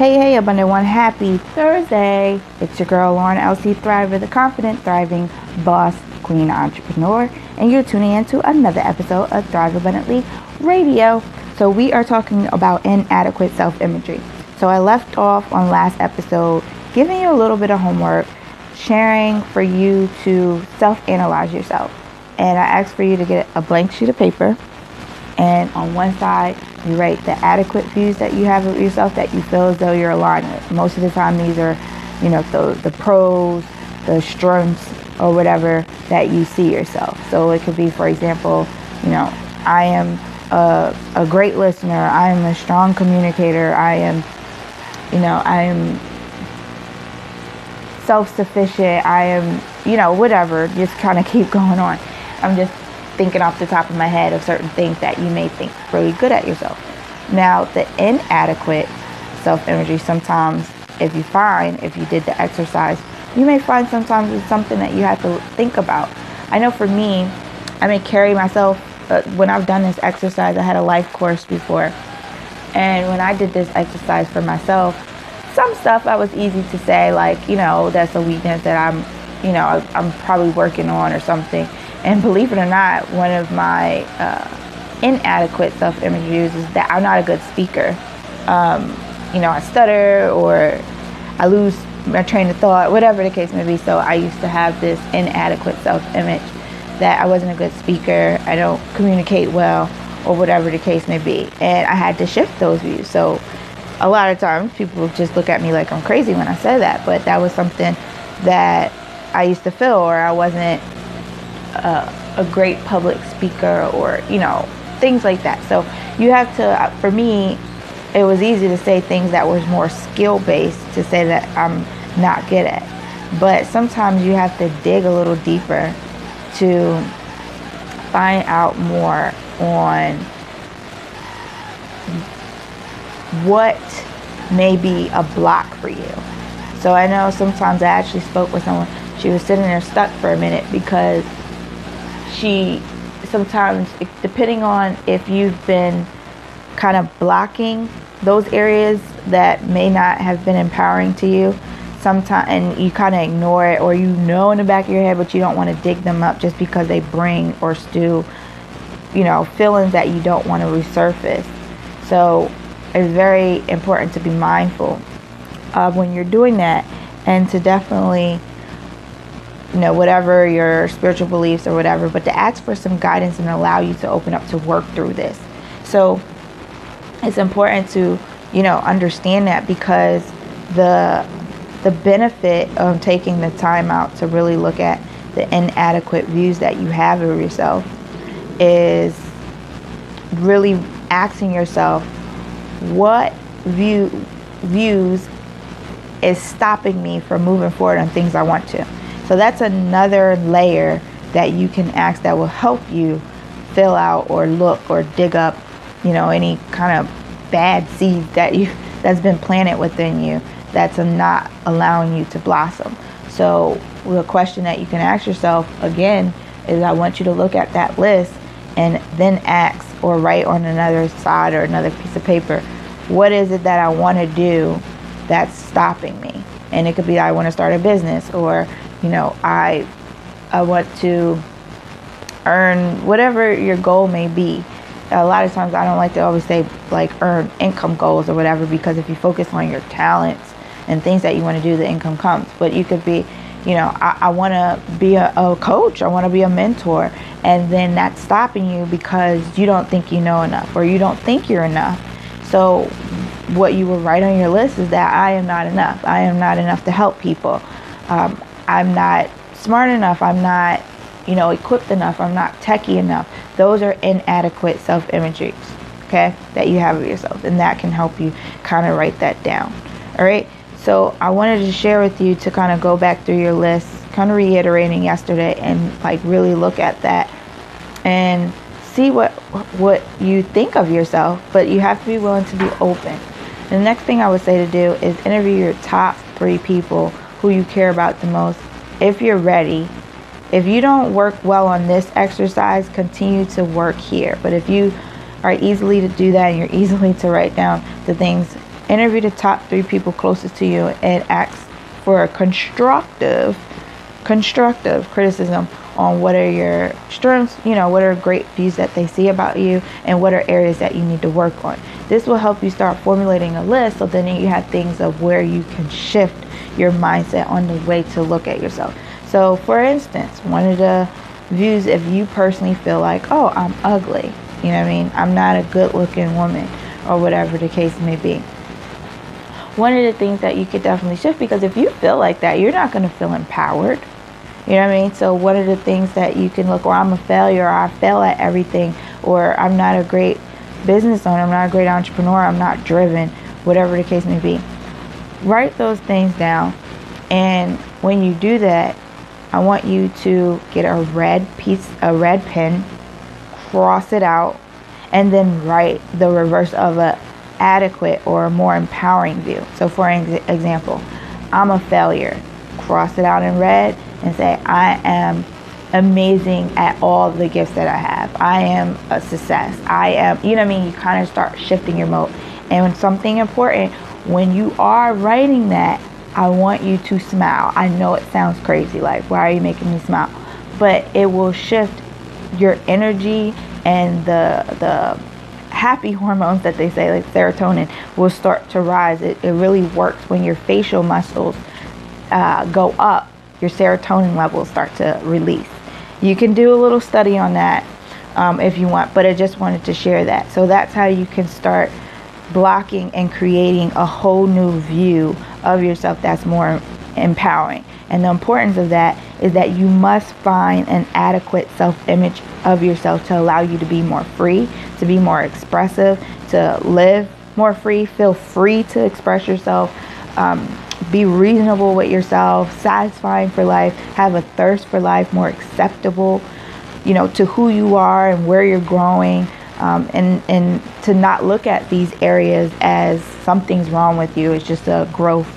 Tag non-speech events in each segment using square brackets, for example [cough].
Hey, hey, Abundant One, happy Thursday. It's your girl, Lauren LC Thriver, the confident, thriving boss, queen entrepreneur, and you're tuning into another episode of Thrive Abundantly Radio. So, we are talking about inadequate self imagery. So, I left off on last episode giving you a little bit of homework, sharing for you to self analyze yourself. And I asked for you to get a blank sheet of paper, and on one side, you write the adequate views that you have of yourself that you feel as though you're aligned with. Most of the time, these are, you know, the, the pros, the strengths, or whatever that you see yourself. So it could be, for example, you know, I am a, a great listener, I am a strong communicator, I am, you know, I am self sufficient, I am, you know, whatever, just kind of [laughs] keep going on. I'm just thinking off the top of my head of certain things that you may think really good at yourself. Now, the inadequate self imagery, sometimes if you find, if you did the exercise, you may find sometimes it's something that you have to think about. I know for me, I may carry myself, uh, when I've done this exercise, I had a life course before. And when I did this exercise for myself, some stuff I was easy to say, like, you know, that's a weakness that I'm, you know, I'm probably working on or something. And believe it or not, one of my uh, inadequate self images is that I'm not a good speaker. Um, you know, I stutter or I lose my train of thought, whatever the case may be. So I used to have this inadequate self image that I wasn't a good speaker, I don't communicate well, or whatever the case may be. And I had to shift those views. So a lot of times people just look at me like I'm crazy when I say that, but that was something that I used to feel, or I wasn't a, a great public speaker or, you know, things like that. So you have to, uh, for me, it was easy to say things that was more skill based to say that I'm not good at. But sometimes you have to dig a little deeper to find out more on what may be a block for you. So I know sometimes I actually spoke with someone, she was sitting there stuck for a minute because she sometimes depending on if you've been kind of blocking those areas that may not have been empowering to you sometimes and you kind of ignore it or you know in the back of your head but you don't want to dig them up just because they bring or stew you know feelings that you don't want to resurface. So it's very important to be mindful of when you're doing that and to definitely you know, whatever your spiritual beliefs or whatever, but to ask for some guidance and allow you to open up to work through this. So it's important to, you know, understand that because the the benefit of taking the time out to really look at the inadequate views that you have of yourself is really asking yourself what view views is stopping me from moving forward on things I want to. So that's another layer that you can ask that will help you fill out or look or dig up, you know, any kind of bad seed that you [laughs] that's been planted within you that's not allowing you to blossom. So the question that you can ask yourself again is I want you to look at that list and then ask or write on another side or another piece of paper, what is it that I want to do that's stopping me? And it could be I want to start a business or you know, I I want to earn whatever your goal may be. A lot of times I don't like to always say like earn income goals or whatever because if you focus on your talents and things that you want to do, the income comes. But you could be, you know, I, I want to be a, a coach, I want to be a mentor, and then that's stopping you because you don't think you know enough or you don't think you're enough. So, what you will write on your list is that I am not enough. I am not enough to help people. Um, I'm not smart enough, I'm not, you know, equipped enough, I'm not techie enough. Those are inadequate self imageries, okay, that you have of yourself. And that can help you kind of write that down. All right. So I wanted to share with you to kind of go back through your list, kind of reiterating yesterday and like really look at that and see what what you think of yourself, but you have to be willing to be open. The next thing I would say to do is interview your top three people who you care about the most if you're ready. If you don't work well on this exercise, continue to work here. But if you are easily to do that and you're [laughs] easily to write down the things interview the top three people closest to you and ask for a constructive, constructive criticism on what are your strengths, you know, what are great views that they see about you, and what are areas that you need to work on. This will help you start formulating a list so then you have things of where you can shift your mindset on the way to look at yourself. So, for instance, one of the views if you personally feel like, oh, I'm ugly, you know what I mean? I'm not a good looking woman, or whatever the case may be. One of the things that you could definitely shift because if you feel like that, you're not going to feel empowered. You know what I mean? So, one of the things that you can look, or I'm a failure, or I fail at everything, or I'm not a great business owner, I'm not a great entrepreneur, I'm not driven, whatever the case may be. Write those things down. And when you do that, I want you to get a red piece, a red pen, cross it out, and then write the reverse of a adequate or a more empowering view. So, for example, I'm a failure. Cross it out in red and say, I am amazing at all the gifts that I have. I am a success. I am, you know what I mean? You kind of start shifting your mode. And when something important, when you are writing that, I want you to smile. I know it sounds crazy, like, why are you making me smile? But it will shift your energy and the the happy hormones that they say, like serotonin, will start to rise. It, it really works when your facial muscles uh, go up, your serotonin levels start to release. You can do a little study on that um, if you want, but I just wanted to share that. So that's how you can start blocking and creating a whole new view of yourself that's more empowering. And the importance of that is that you must find an adequate self image of yourself to allow you to be more free, to be more expressive, to live more free, feel free to express yourself, um, be reasonable with yourself, satisfying for life, have a thirst for life, more acceptable, you know, to who you are and where you're growing um, and and to not look at these areas as something's wrong with you. It's just a growth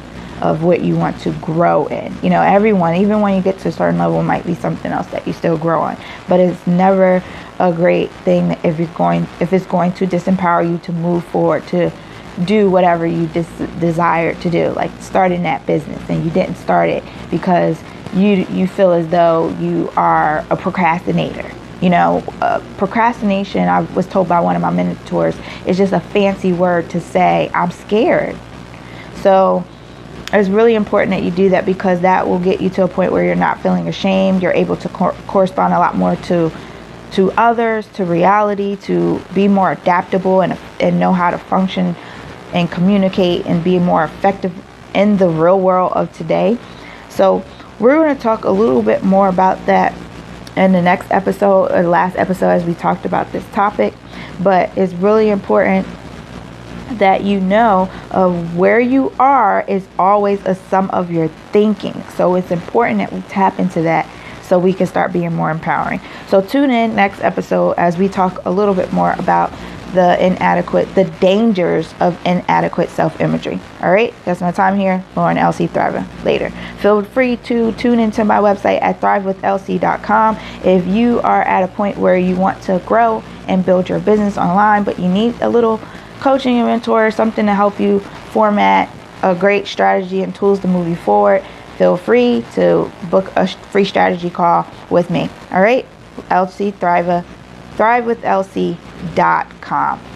of what you want to grow in. You know, everyone, even when you get to a certain level, might be something else that you still grow on. But it's never a great thing if you're going if it's going to disempower you to move forward to do whatever you des- desire to do like starting that business and you didn't start it because you you feel as though you are a procrastinator you know, uh, procrastination, I was told by one of my mentors, is just a fancy word to say, I'm scared. So it's really important that you do that because that will get you to a point where you're not feeling ashamed. You're able to cor- correspond a lot more to to others, to reality, to be more adaptable and, and know how to function and communicate and be more effective in the real world of today. So, we're going to talk a little bit more about that in the next episode or last episode as we talked about this topic. But it's really important that you know of where you are is always a sum of your thinking. So it's important that we tap into that so we can start being more empowering. So tune in next episode as we talk a little bit more about the inadequate, the dangers of inadequate self imagery. All right, that's my time here. Lauren LC Thriver. Later. Feel free to tune into my website at thrivewithlc.com if you are at a point where you want to grow and build your business online, but you need a little coaching and mentor, something to help you format a great strategy and tools to move you forward. Feel free to book a free strategy call with me. All right, LC Thriver, Thrive with LC Thriver, thrivewithlc.com.